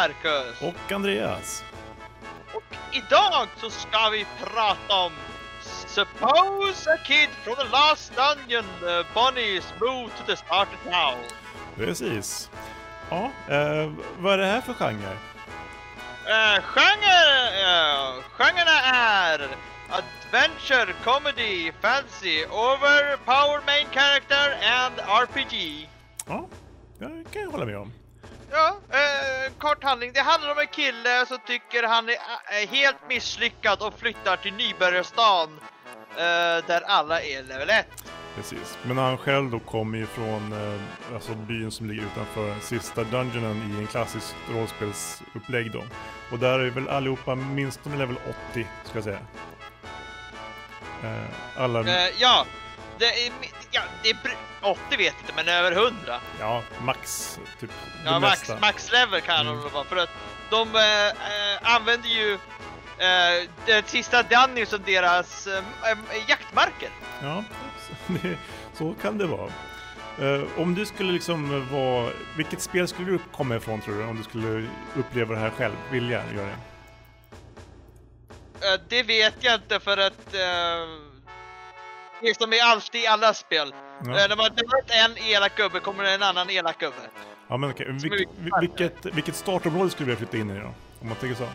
Marcus. Och Andreas. Och idag så ska vi prata om Suppose a kid from the last dungeon, uh, bunnies move to the starter town. Precis. Ja, eh, vad är det här för genre? Uh, genre, uh, genrerna är Adventure, Comedy, Fantasy, Overpowered Main Character and RPG. Ja, det kan jag hålla med om. Ja, eh, kort handling. Det handlar om en kille som tycker han är är helt misslyckad och flyttar till nybörjarstan. Eh, där alla är level 1. Precis. Men han själv då kommer ju från eh, alltså byn som ligger utanför sista dungeonen i en klassisk rollspelsupplägg då. Och där är väl allihopa minst level 80, ska jag säga. Eh, alla, ja, det är, ja, det är br- 80 vet jag inte, men över 100. ja, max, typ. Ja, max, mesta. max level kan Mm. de vara. För att de eh, använder ju eh, den sista dungeon som deras eh, eh, jaktmarker. Ja, så, det, så kan det vara. Eh, om du skulle liksom vara... Vilket spel skulle du komma ifrån tror du? Om du skulle uppleva det här själv? Vilja göra det? Eh, det vet jag inte för att eh, det är som i alltid i alla spel. Ja. När man dödat en elak gubbe kommer det en annan elak gubbe. Ja men okej, Som är Vil, mycket vilket, vilket startområde skulle du vilja flytta in i då? Om man tänker så.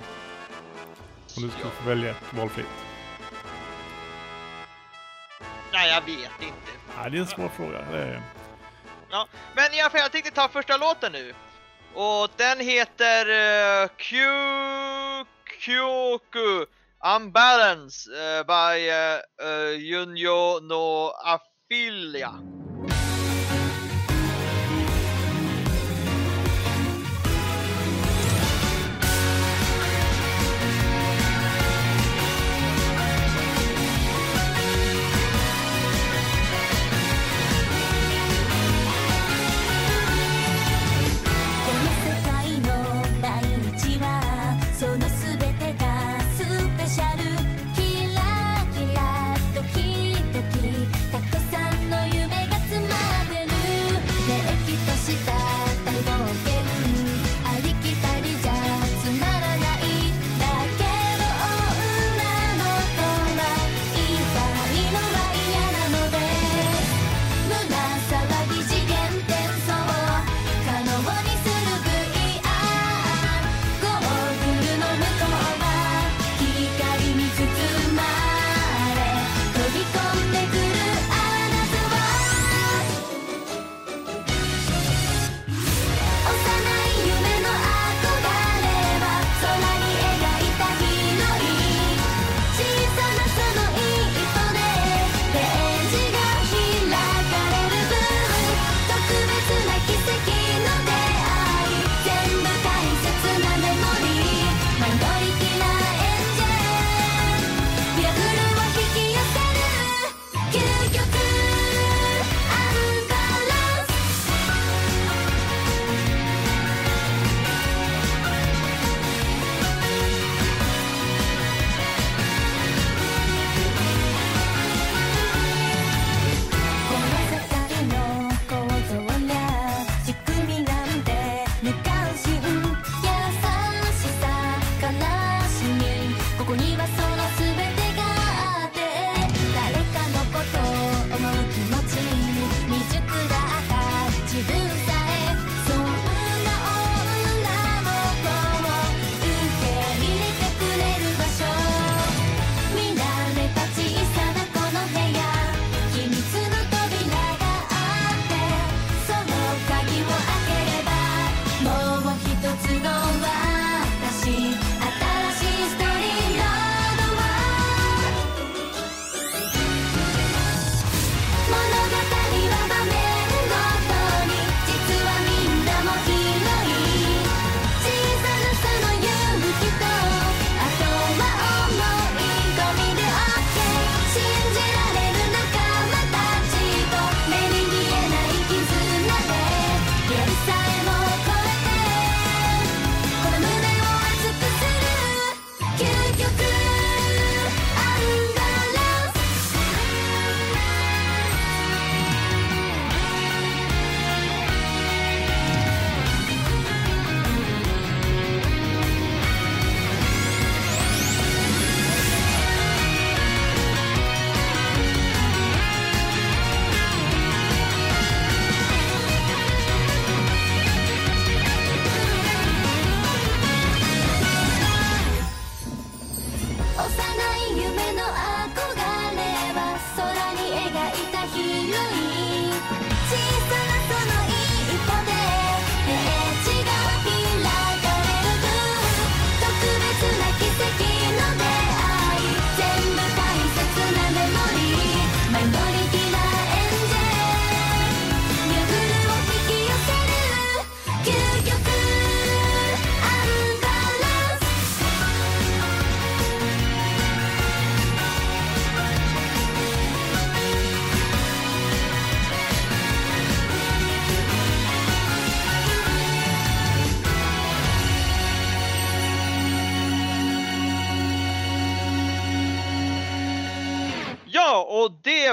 Om du skulle få välja valfritt. Nej, jag vet inte. Nej, det är en svår fråga. Det är... Ja, men i alla fall, jag tänkte ta första låten nu. Och den heter uh, Kyu Kyoku Unbalance eh, by uh, uh, Junyo no Afilia.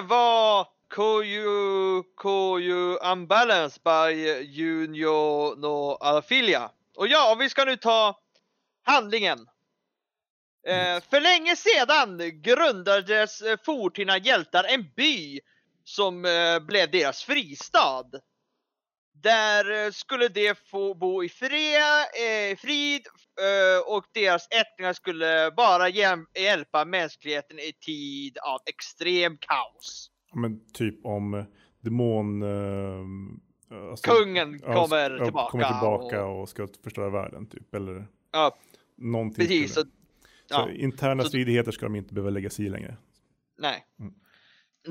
Var Koyu Koyu Unbalance by Junio no Alfilia. Och ja, vi ska nu ta handlingen. Eh, för länge sedan grundades eh, forntida hjältar en by som eh, blev deras fristad. Där eh, skulle de få bo i fred, eh, frid eh, och deras ättlingar skulle bara hjälpa mänskligheten i tid av extrem kaos. Men typ om eh, demon... Eh, alltså- Kungen kommer ja, tillbaka. Kommer tillbaka och, och, ska förstöra världen typ. Eller ja, någonting. precis. skulle- Så, Så ja, interna Så- stridigheter ska de inte behöva lägga sig i längre. nej. Mm.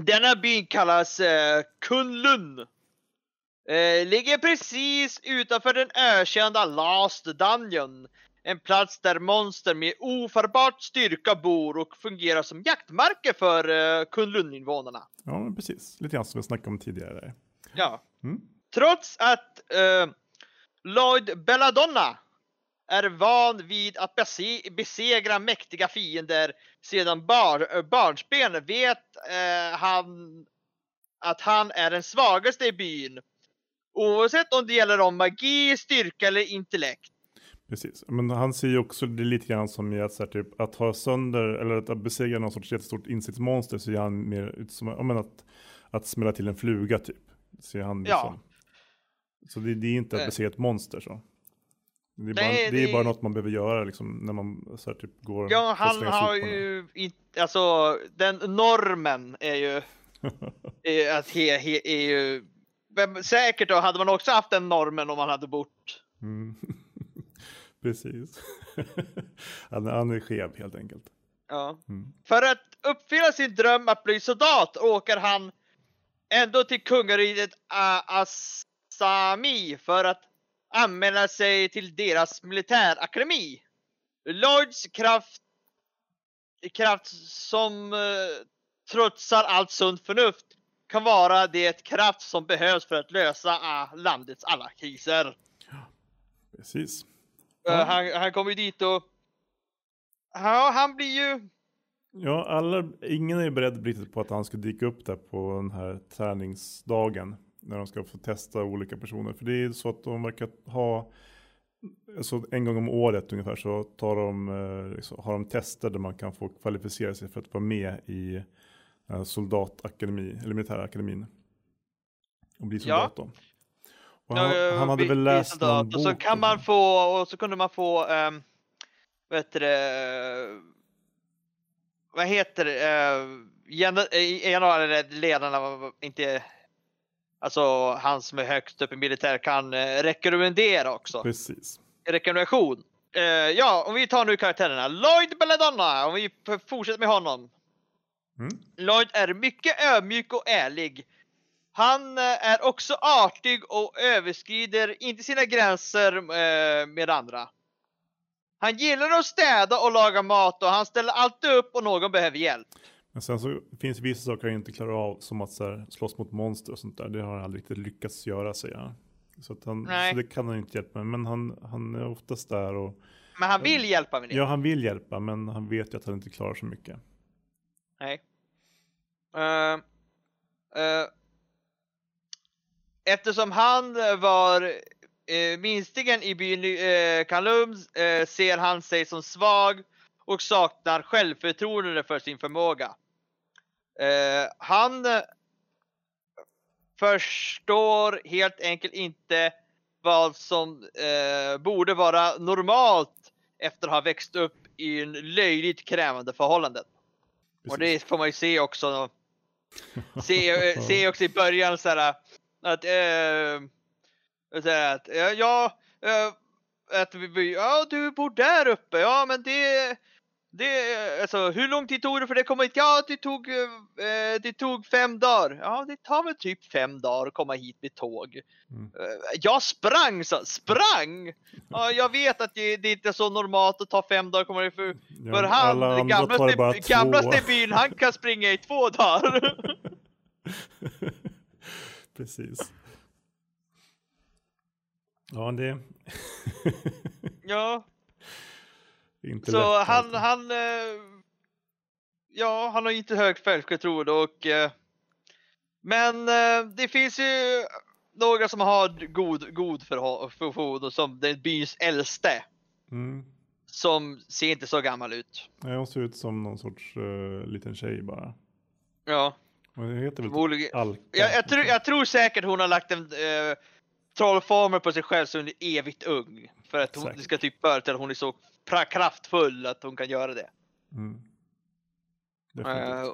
Denna byn kallas eh, Kunlun. Eh, ligger precis utanför den ökända Last Dungeon. En plats där monster med ofattbart styrka bor och fungerar som jaktmarker för eh, Kunlun-invånarna. Ja, precis. Lite grann som vi snackade om tidigare. Ja. Mm. Trots att eh, Lloyd Belladonna är van vid att bese- besegra mäktiga fiender sedan bar- eh, barnsben vet eh, han att han är den svagaste i byn. Oavsett om det gäller om magi, styrka eller intellekt. Precis. Men han ser ju också det lite grann som i att, så här, typ, att ha sönder eller att besegra någon sorts jättestort insektsmonster så är han mer ut som men att, att smälla till en fluga typ. Ser han det Ja. som. Så det, det är inte att Nej. besegra ett monster så. Det är, Nej, bara, det är det- bara något man behöver göra liksom när man så här, typ går Ja, han har ju inte, alltså den normen är ju, är, att he, he, är ju, vem, säkert då hade man också haft den normen om man hade bott Mm. Precis. han, han är skev helt enkelt. Ja. Mm. För att uppfylla sin dröm att bli soldat åker han ändå till kungariket Asami för att anmäla sig till deras militärakademi. Lloyds kraft, kraft som eh, trotsar allt sunt förnuft kan vara det kraft som behövs för att lösa ah, landets alla kriser. Precis. Eh, Ja. han, han kommer ju dit och ja, han blir ju Ja, alla, ingen är beredd riktigt på att han ska dyka upp där på den här träningsdagen. När de ska få testa olika personer. För det är så att de verkar ha, så en gång om året ungefär så tar de, liksom, har de tester där man kan få kvalificera sig för att vara med i eh, soldatakademi, eller militärakademin. Och bli Ja. soldat då. Och han, Ja, han hade vi- väl läst soldat. någon Och bok. så kan man få, och så kunde man få, um, vad heter det, vad heter det, uh, var inte, alltså han som är högst upp i militär kan eh, rekommendera också. Precis. Rekommendation. Eh, ja, om vi tar nu karaktärerna. Lloyd Belladonna, om vi fortsätter med honom. Mm. Lloyd är mycket ödmjuk och ärlig. Han eh, är också artig och överskrider inte sina gränser eh, med andra. Han gillar att städa och laga mat och han ställer alltid upp om någon behöver hjälp. Men sen så finns det vissa saker jag inte klarar av som att så här, slåss mot monster och sånt där. Det har han aldrig riktigt lyckats göra säger han. Så, att han, Nej. så det kan han inte hjälpa med. Men han, han är oftast där och Men han vill hjälpa med det. ja, han vill hjälpa men han vet ju att han inte klarar så mycket. Nej. Uh, uh, eftersom han var uh, minstingen i byn uh, Kalum ser han sig som svag och saknar självförtroende för sin förmåga. Han förstår helt enkelt inte vad som borde vara normalt efter att ha växt upp i en löjligt krävande förhållande. Och Precis. det får man ju se också. Se, se också i början så här att, eh, så här, att eh, ja, eh, att vi- ja, du bor där uppe. Ja, men det, det, alltså hur lång tid tog det för det att komma hit? Ja, det tog, eh, det tog fem dagar. Ja, det tar väl typ fem dagar att komma hit med tåg. Mm. Eh, Jag sprang, så sprang! Ja, jag vet att det, det är inte är så normalt att ta fem dagar att komma hit för Ja, för han, gamlaste två. byn, han kan springa i två dagar. Precis. Ja, det ja, inte så lätt han, alltid. han, eh, ja, han har inte högt självförtroende och eh, men eh, det finns ju några som har god, god förhå- funktion som den byns äldste Mm. som ser inte så gammal ut. Nej, Hon ser ut som någon sorts uh, liten tjej bara. Ja, Och det heter väl typ Alka? Jag, jag, tror, jag tror säkert hon har lagt en eh, trollformel på sig själv så hon är evigt ung. För att hon, Säkert. ska typ föreställa att hon är så kraftfull att hon kan göra det. Mm. Eh,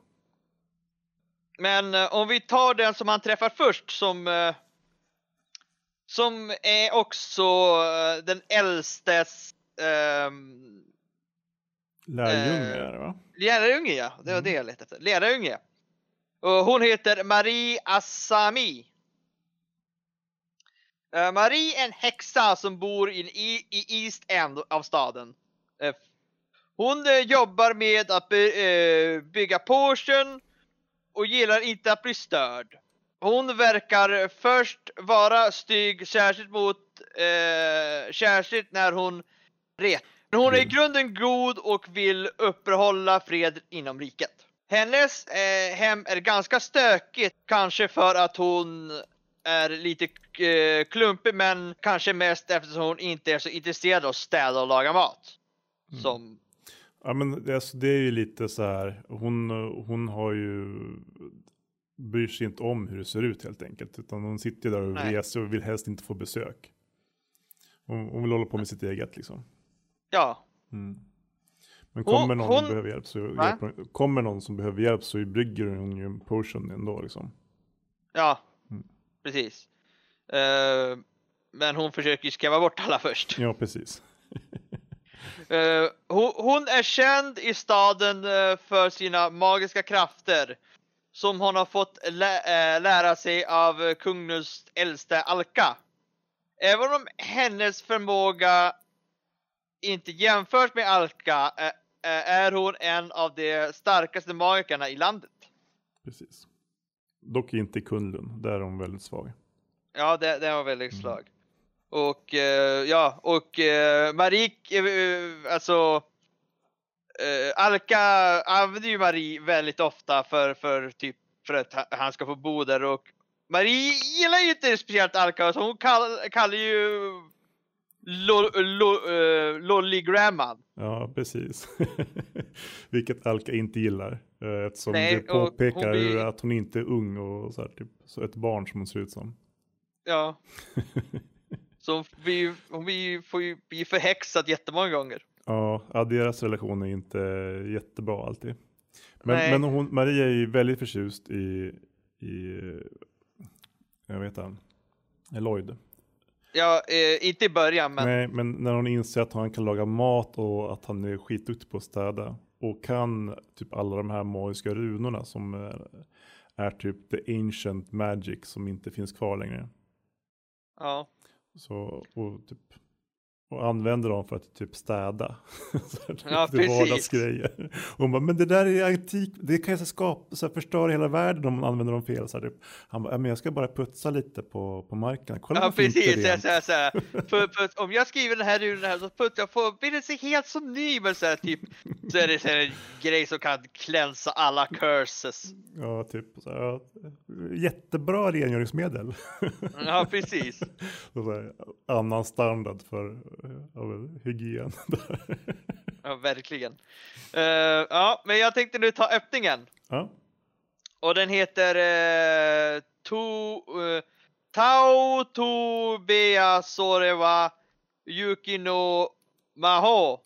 men eh, om vi tar den som han träffar först som eh, som är också den äldstes um, Lärjunge eh, är det va? lärarunge ja, det var Mm. det jag letade efter. Lärarunge. Och hon heter Marie Assami. Eh, Marie är en häxa som bor in i, i East End av staden. Eh, hon eh, jobbar med att by, bygga potion och gillar inte att bli störd. Hon verkar först vara stygg, särskilt mot, särskilt när hon ret. Men hon är i Mm. grunden god och vill upprätthålla fred inom riket. Hennes hem är ganska stökigt, kanske för att hon är lite eh, klumpig, men kanske mest eftersom hon inte är så intresserad av att städa och laga mat. Mm. Som, Ja men det, alltså, det är ju lite så här. Hon, hon har ju bryr sig inte om hur det ser ut helt enkelt. Utan hon sitter där och Nej. reser och vill helst inte få besök. Hon, hon vill hålla på med sitt eget liksom. ja, Mm. Men Hon- kommer någon hon- som behöver hjälp så hjälper, hon- kommer någon som behöver hjälp så brygger hon ju en potion ändå liksom. ja. Precis. Eh, men hon försöker ju skrämma bort alla först. Ja precis. Eh, hon, hon är känd i staden eh, för sina magiska krafter som hon har fått lä lära sig av uh, kungens äldste Alka. Även om hennes förmåga inte jämförs med Alka är hon en av de starkaste magikerna i landet. precis. Dock inte i Kunlun, där är hon väldigt svag. Ja, det, det var väldigt Mm. slag. Och eh, ja, och uh, Marie, eh, alltså uh, Alka använder ju Marie väldigt ofta för, för typ för att ha- han ska få bo där och Marie gillar ju inte speciellt Alka så hon kall, kallar ju Lollygramman. Ja, precis. Vilket Alka inte gillar. eh, Eftersom Nej, det och hon påpekar blir- att hon inte är ung och så här, typ, så ett barn som hon ser ut som. Ja. Så vi, hon vi får ju bli förhäxad jättemånga gånger. Ja, ja, deras relation är inte jättebra alltid. Men, Nej. men hon, Maria är ju väldigt förtjust i, i jag vet han, Lloyd. Ja, eh, inte i början men Nej, men när hon inser att han kan laga mat och att han är skitduktig på att städa och kan typ alla de här magiska runorna som är, är typ the ancient magic som inte finns kvar längre. ja. Så, och, typ, och använder dem för att typ städa. här, Ja, precis. vardagsgrejer. Hon bara, men det där är antik, det kan så skapa, så här, förstöra hela världen om man använder dem fel. Så här, typ. Han bara, "Ja, men jag ska bara putsa lite på, på marken. Kolla Ja precis, så här, så här, så här. För, för, om jag skriver den här runan här så puttar jag på, blir den se helt som ny men så här, typ så är det så här, en grej som kan klänsa alla curses. Ja, typ så här, ja, jättebra rengöringsmedel. Ja precis. så här, annan standard för av hygien. Ja verkligen. Eh, ja men jag tänkte nu ta öppningen. ja, Och den heter uh, to, uh, Tao to Bea Sorewa Yukino Maho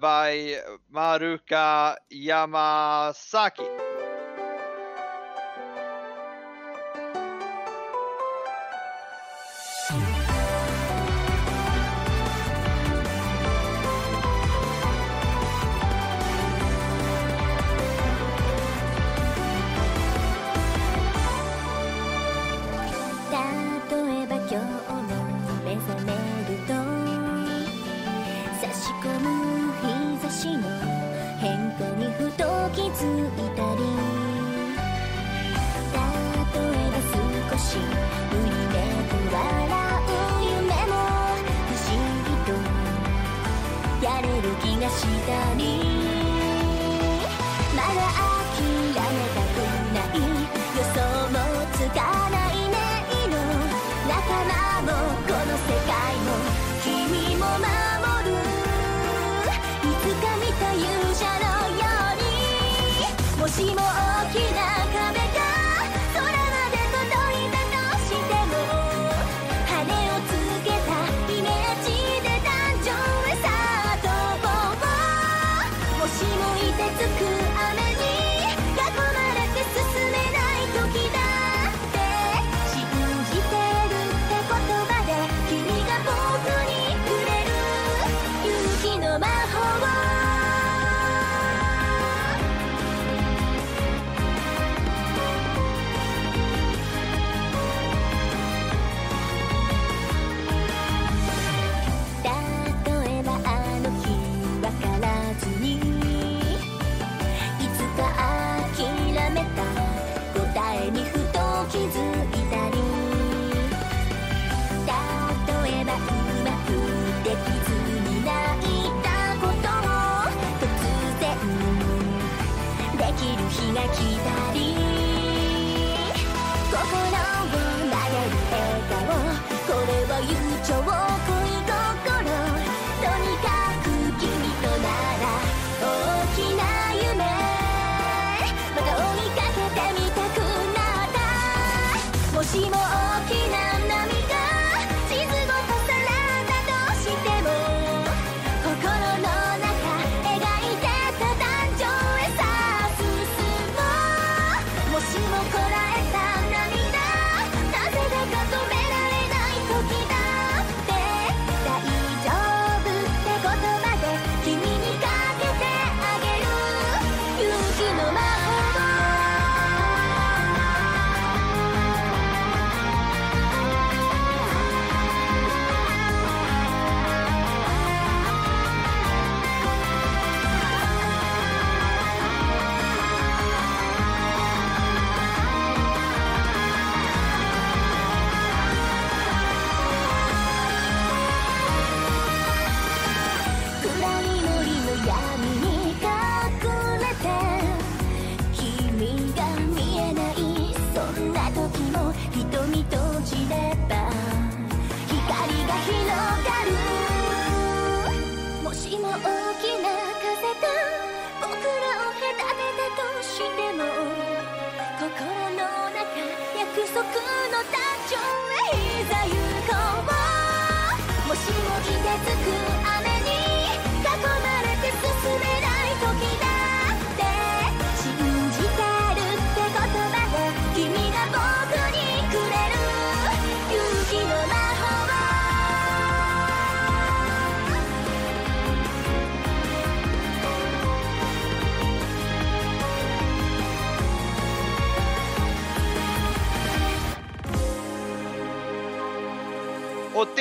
by Maruka Yamasaki. の誕生へいざ行こう。もしも凍てつく雨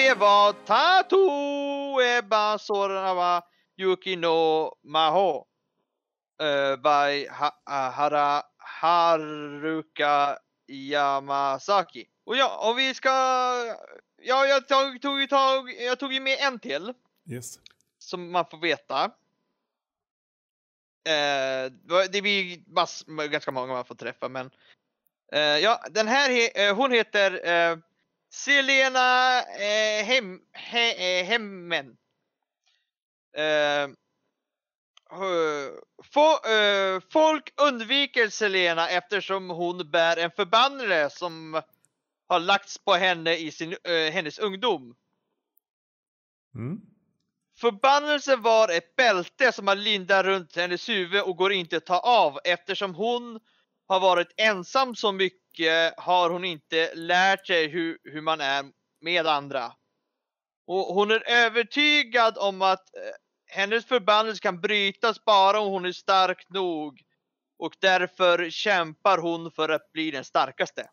det var Tato Eba Sorawa Yuki no Maho uh, by ha uh, Hara Haruka Yamasaki. Och ja, och vi ska... Ja, jag tog, tog, tag, jag tog ju med en till Yes. som man får veta. Eh, det blir mass, ganska många man får träffa men eh, ja, den här he, eh, hon heter eh, Selena eh, Hem, he, eh, Hemmen. Eh, få, eh, folk undviker Selena eftersom hon bär en förbannelse som har lagts på henne i sin, eh, hennes ungdom. Mm. Förbannelsen var ett bälte som har lindat runt hennes huvud och går inte att ta av. Eftersom hon har varit ensam så mycket har hon inte lärt sig hur, hur man är med andra. Och hon är övertygad om att eh, hennes förbannelse kan brytas bara om hon är stark nog. Och därför kämpar hon för att bli den starkaste.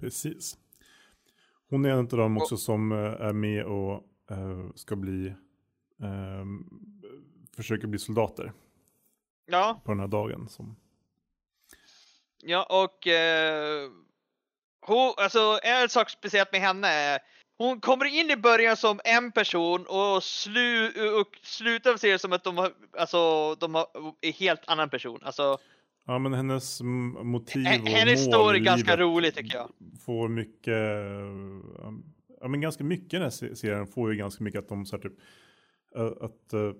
Precis. Hon är en av dem också som eh, är med och eh, ska bli, eh, försöker bli soldater Ja, på den här dagen. Som, Ja, och eh, hon, alltså en sak speciellt med henne är hon kommer in i början som en person och, slu, och slutar se det som att de har, alltså, de har, är helt annan person. Alltså, ja men hennes motiv och hennes mål story är ganska rolig tycker jag. Får mycket, ja men ganska mycket den här se- serien får ju ganska mycket att de så här typ, att,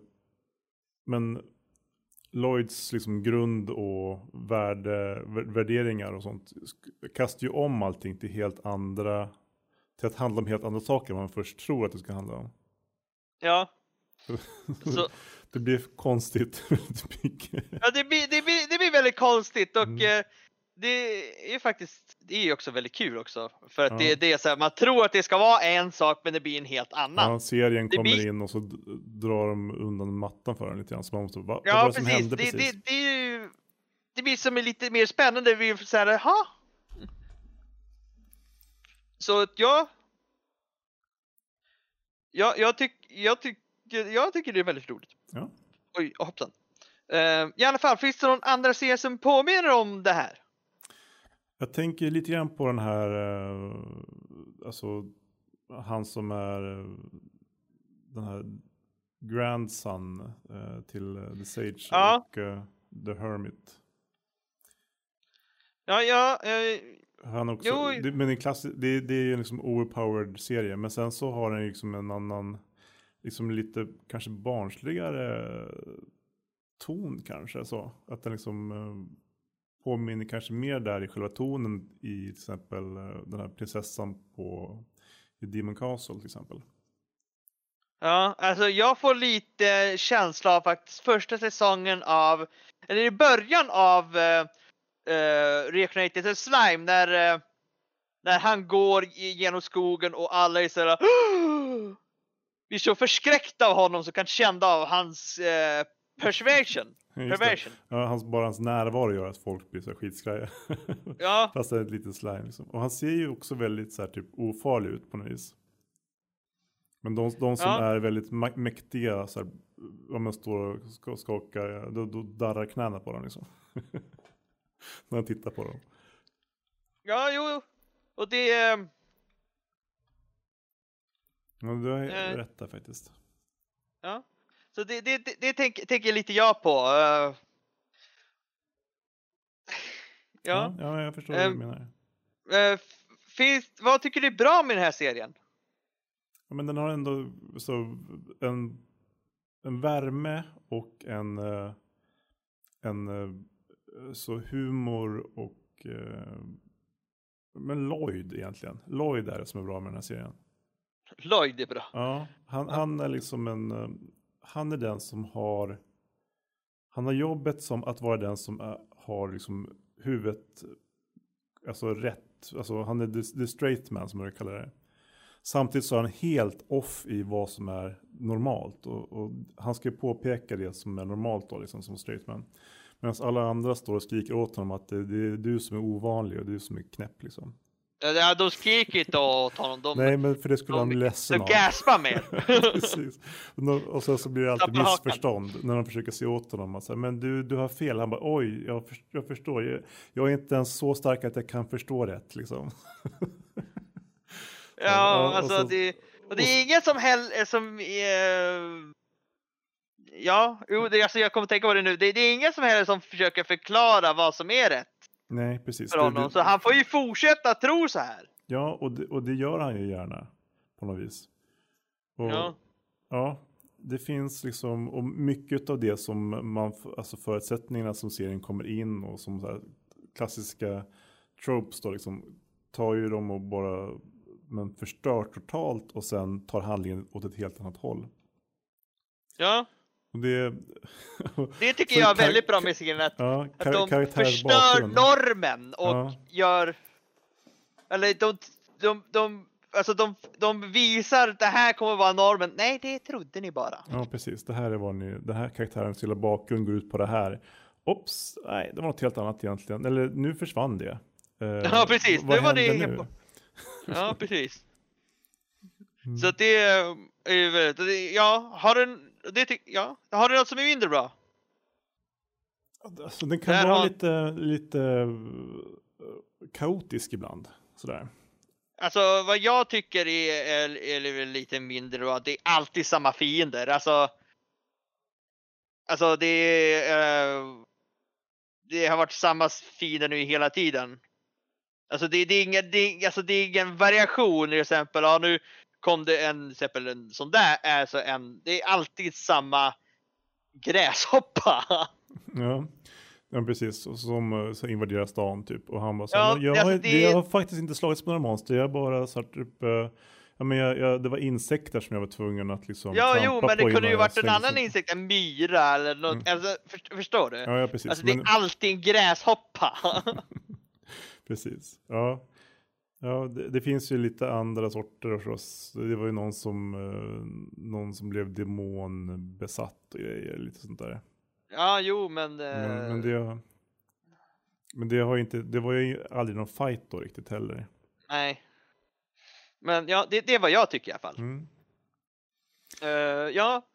men Lloyds liksom grund och värde, vär- värderingar och sånt kastar ju om allting till helt andra, till att handla om helt andra saker än man först tror att det ska handla om. Ja, så, det blir konstigt ja det, blir, det, blir, det blir väldigt konstigt och Mm. Det är faktiskt, det är ju också väldigt kul också. För att Ja. det, det är så här, man tror att det ska vara en sak men det blir en helt annan. Ja, serien Det kommer blir- in och så drar de undan mattan för den lite grann. Så man måste, va, vad var Ja, som precis. hände Det, precis? det, det, är ju, det blir som är lite mer spännande. Vi får säga ha. Så att ja. Ja, jag, tyck, jag, tycker, jag tycker det är väldigt roligt. Ja. Oj, hoppsan. Uh, I alla fall, finns det någon andra serie som påminner om det här? Jag tänker lite grann på den här, eh, alltså han som är eh, den här grandson eh, till The Sage Ja. och The Hermit. Ja, ja, eh, Han också, Jo. men klass, det, det är ju liksom overpowered serie. Men sen så har den ju liksom en annan, liksom lite kanske barnsligare ton kanske så. Att den liksom påminner kanske mer där i själva tonen i till exempel eh, den här prinsessan på i Demon Castle till exempel. Ja, alltså jag får lite känsla av faktiskt första säsongen av, eller i början av uh, uh, Reincarnated Slime när, uh, när han går genom skogen och alla är såhär blir så förskräckta av honom så kan kända av hans uh, persuasion. Perversion. Ja, hans, bara hans närvaro gör att folk blir så skitskraja. Ja, Fast det är ett litet slime liksom. Och han ser ju också väldigt så här typ ofarlig ut på något vis. Men de, de som Ja. är väldigt mäktiga, så här, om man står och ska- skakar, då, då darrar knäna på dem liksom. När han tittar på dem. ja, jo. Och det, eh, Ja, du har Eh. rätt där faktiskt. ja. Så det, det, det, det tänker, tänker lite jag på. eh. ja. ja, jag förstår vad du Ehm, menar. F- finns, vad tycker du är bra med den här serien? Ja, men den har ändå så en, en värme och en, eh, en så humor och men Lloyd egentligen. Lloyd är det som är bra med den här serien. Lloyd är bra. Ja, han, han är liksom en, han är den som har, han har jobbet som att vara den som är, har liksom huvudet, alltså rätt, alltså han är the, the straight man som jag kallar det. Samtidigt så är han helt off i vad som är normalt och, och han ska ju påpeka det som är normalt då liksom som straight man. Medan alla andra står och skriker åt honom att det, det är du som är ovanlig och du som är knäpp liksom. Ja, de skriker inte åt honom, de, Nej men för det skulle han bli de, ledsen de av. gaspar mer. Precis. Och sen så blir det alltid missförstånd när de försöker se åt honom. Säga, men du, du har fel. Han bara oj, jag, för, jag förstår. Jag, jag är inte ens så stark att jag kan förstå rätt liksom. Ja, Ja, och alltså så- det, och det är ingen som heller som är... Ja, jo, det, alltså jag kommer tänka på det nu. Det, det är ingen som heller som försöker förklara vad som är rätt Nej, precis. för Det- honom. det- Så han får ju fortsätta tro så här. Ja, och det, och det gör han ju gärna på något vis. Och, Ja. ja, det finns liksom, och mycket av det som man, alltså förutsättningarna som serien kommer in och som så klassiska tropes då liksom, tar ju dem och bara, men förstör totalt och sen tar handlingen åt ett helt annat håll. Ja, det, det tycker jag är väldigt bra med serien. Att, ja, att de förstör bakgrund. normen och Ja. gör... Eller de, de, de, alltså de, de visar att det här kommer vara normen. Nej, det trodde ni bara. Ja, precis. Det här är vad ni, den här karaktärens hela bakgrund går ut på det här. Ops, nej, det var något helt annat egentligen. Eller nu försvann det. Eh, Ja, precis. Vad Nu var det nu? Ja, precis. Mm. Så det är väldigt, det- ja, har den, det tyck, ja, har du något som är mindre bra? Alltså, den kan Där vara har- lite, lite eh, kaotisk ibland. Sådär. Alltså vad jag tycker är, är, är lite mindre att det är alltid samma fiender. Alltså, alltså det är, eh, det har varit samma fiender nu hela tiden. Alltså det, det, är ingen, det, alltså det är ingen variation till exempel. Ja, nu kom det en, till en sån där, alltså en, det är alltid samma gräshoppa. Ja. ja, precis. Och Som eh, så invaderar stan typ. Och han bara så Ja, här, "Men jag, alltså, har, det- jag har faktiskt inte slagits med några monster. Jag har bara så här, typ, eh, ja, men jag, jag, det var insekter som jag var tvungen att liksom Ja, jo, men det på kunde ju varit en annan insekt, en myra eller något. Mm. Alltså, för, förstår du? Ja, ja, precis. Alltså det Men- är alltid en gräshoppa. Precis. Ja, ja det, det finns ju lite andra sorter förstås. Det var ju någon som, eh, någon som blev demonbesatt och grejer, lite sånt där. ja, jo, men... Men, eh, men, det, men det, har ju inte, det var ju aldrig någon fight då riktigt heller. Nej. Men ja, det, det är vad jag tycker i alla fall. Mm. Eh, ja.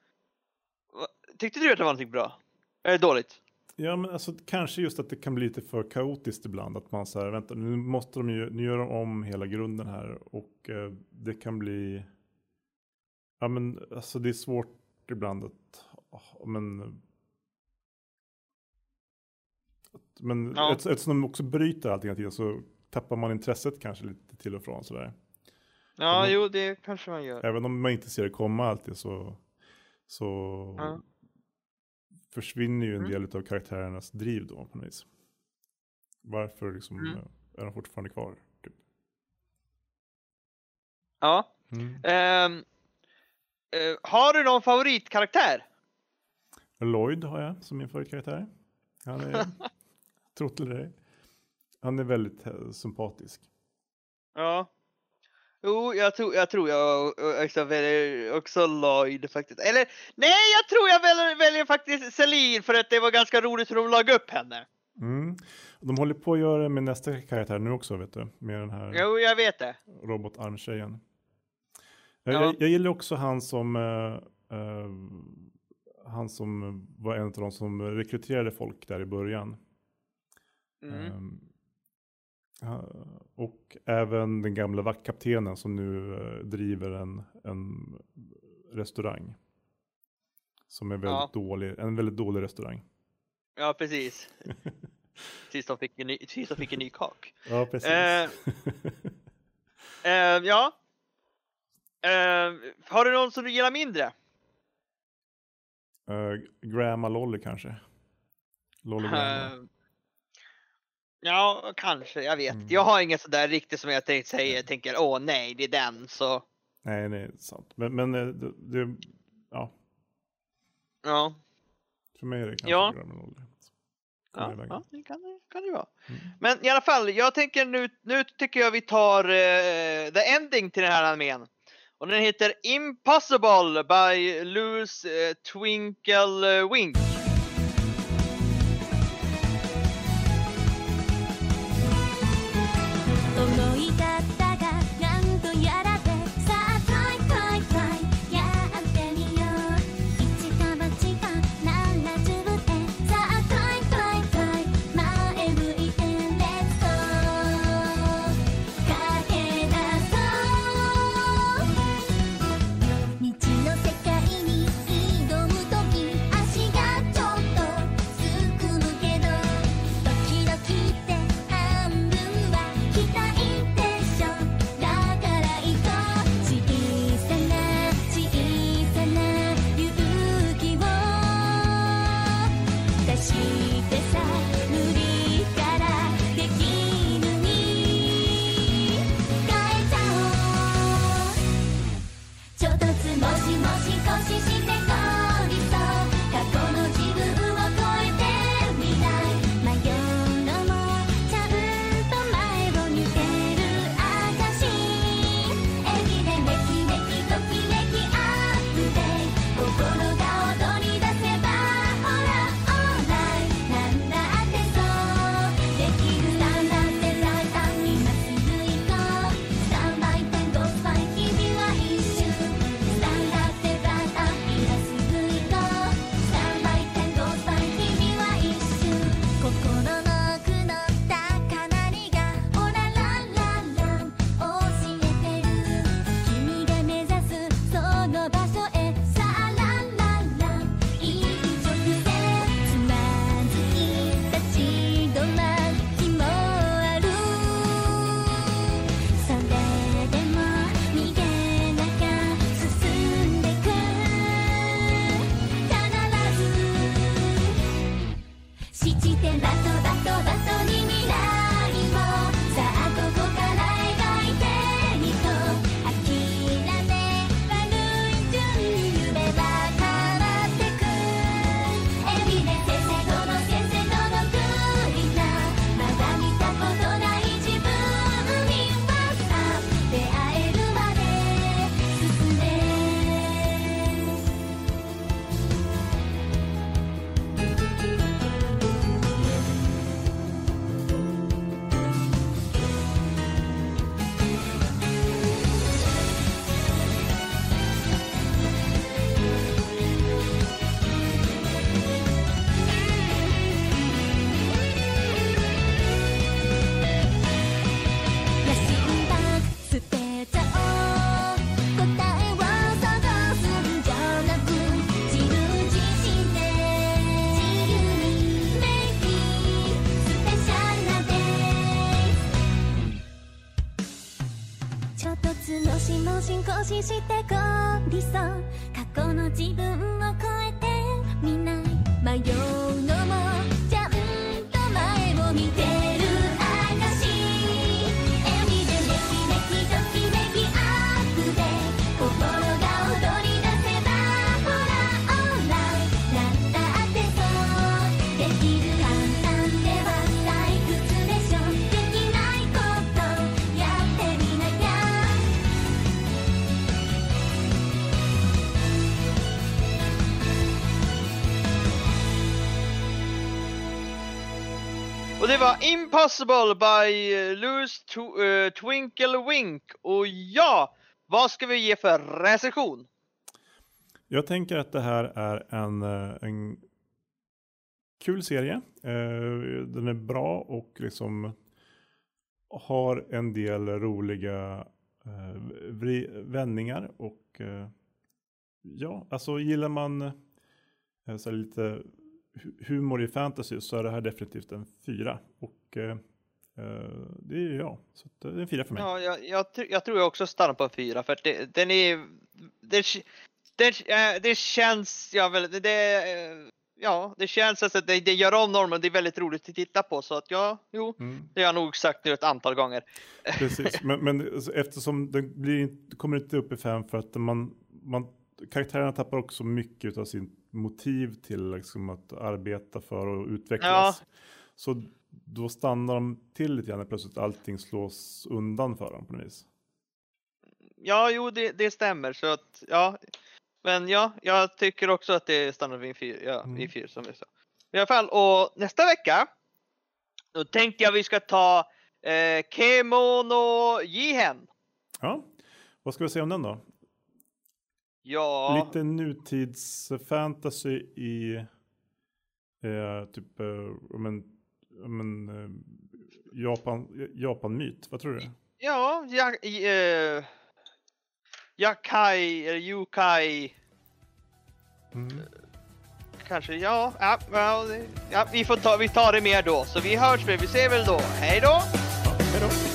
Tyckte du att det var någonting bra? Eller dåligt? Ja, men alltså kanske just att det kan bli lite för kaotiskt ibland. Att man säger, vänta, nu måste de ju, nu gör de om hela grunden här och eh, det kan bli, ja men alltså det är svårt ibland att, ah, men, att- men Ja. ett- eftersom de också bryter allting hela tiden så tappar man intresset kanske lite till och från sådär. Ja, Men- jo, det kanske man gör. Även om man inte ser det komma alltid så, så Ja. Försvinner ju en Mm. del av karaktärernas driv då på något vis. Varför liksom, Mm. eh, är de fortfarande kvar? Typ. Ja. Mm. Ehm, eh, har du någon favoritkaraktär? Lloyd har jag som min favoritkaraktär. Han är, trott eller ej. Han är väldigt eh, sympatisk. Ja. Jo, jag tror jag, tror jag också väljer också Lloyd faktiskt. Eller nej, jag tror jag väljer, väljer faktiskt Celine för att det var ganska roligt hur de lade upp henne. Mm. De håller på att göra det med nästa karaktär nu också, vet du. Med den här Jo, jag vet det. robotarmtjejen. Jag, Ja. jag, jag gillar också han som eh, eh, han som var en av de som rekryterade folk där i början. Mm. Ja, och även den gamla vaktkaptenen som nu eh, driver en, en restaurang. Som är väldigt Ja. dålig, en väldigt dålig restaurang. Ja, precis. Tills de fick en ny, tills de fick en ny kak. Ja, precis. Eh. Ehm, ja. Ehm, har du någon som du gillar mindre? uh, Grandma Lolly kanske. Lolly Grandma. Ja, kanske. Jag vet Mm. Jag har inget sådär riktigt som jag tänkt säga. Jag tänker åh nej, det är den. Så Nej, nej, sant. Men, men eh, det, det, ja, ja. för mig är det kanske Ja. Kommer Ja, det kan, det kan det vara. Mm. Men i alla fall, jag tänker nu, nu tycker jag vi tar eh, the ending till den här armén. Och den heter Impossible by Louis eh, Twinkle Wink. も進行しして Och det var Impossible by eh, Louis Tw- eh, uh, Twinkle Wink. Och ja, vad ska vi ge för recension? Jag tänker att det här är en, eh, en kul serie. Den är bra och liksom har en del roliga vändningar och ja, alltså gillar man så här lite humor i fantasy så är det här definitivt en fyra och eh, eh, det är jag, så att det är en fyra för mig. Ja, jag, jag, tr- jag tror jag också stannar på en fyra för att det, den är... Det, det, eh, det känns, ja väl, det, eh, ja, det känns att det, det gör om normen, det är väldigt roligt att titta på så att ja, jo, Mm. det har jag nog sagt nu ett antal gånger. Precis, men, men alltså, eftersom det blir, kommer inte upp i fem för att man, man, karaktärerna tappar också mycket av sin motiv till liksom, att arbeta för och utvecklas. Så då stannar de till lite grann när plötsligt allting slås undan för dem på något vis. Ja, jo, det, det stämmer så att ja, men ja, jag tycker också att det stannar vid en fyra, ja, Mm. vid fyra som jag sa. I alla fall, och nästa vecka, då tänkte jag vi ska ta eh, Kemono Jihen. Ja, vad ska vi säga om den då? Ja, Lite nutidsfantasy i eh, typ eh, om en, om en eh, Japan, Japan-myt. Vad tror du? ja, ja eh, Yakai, eller Yukai, Mm. kanske, ja, ja, ja, vi får ta, vi tar det mer då. Så vi hörs vi ser väl då. Hej då! Ja, hej då!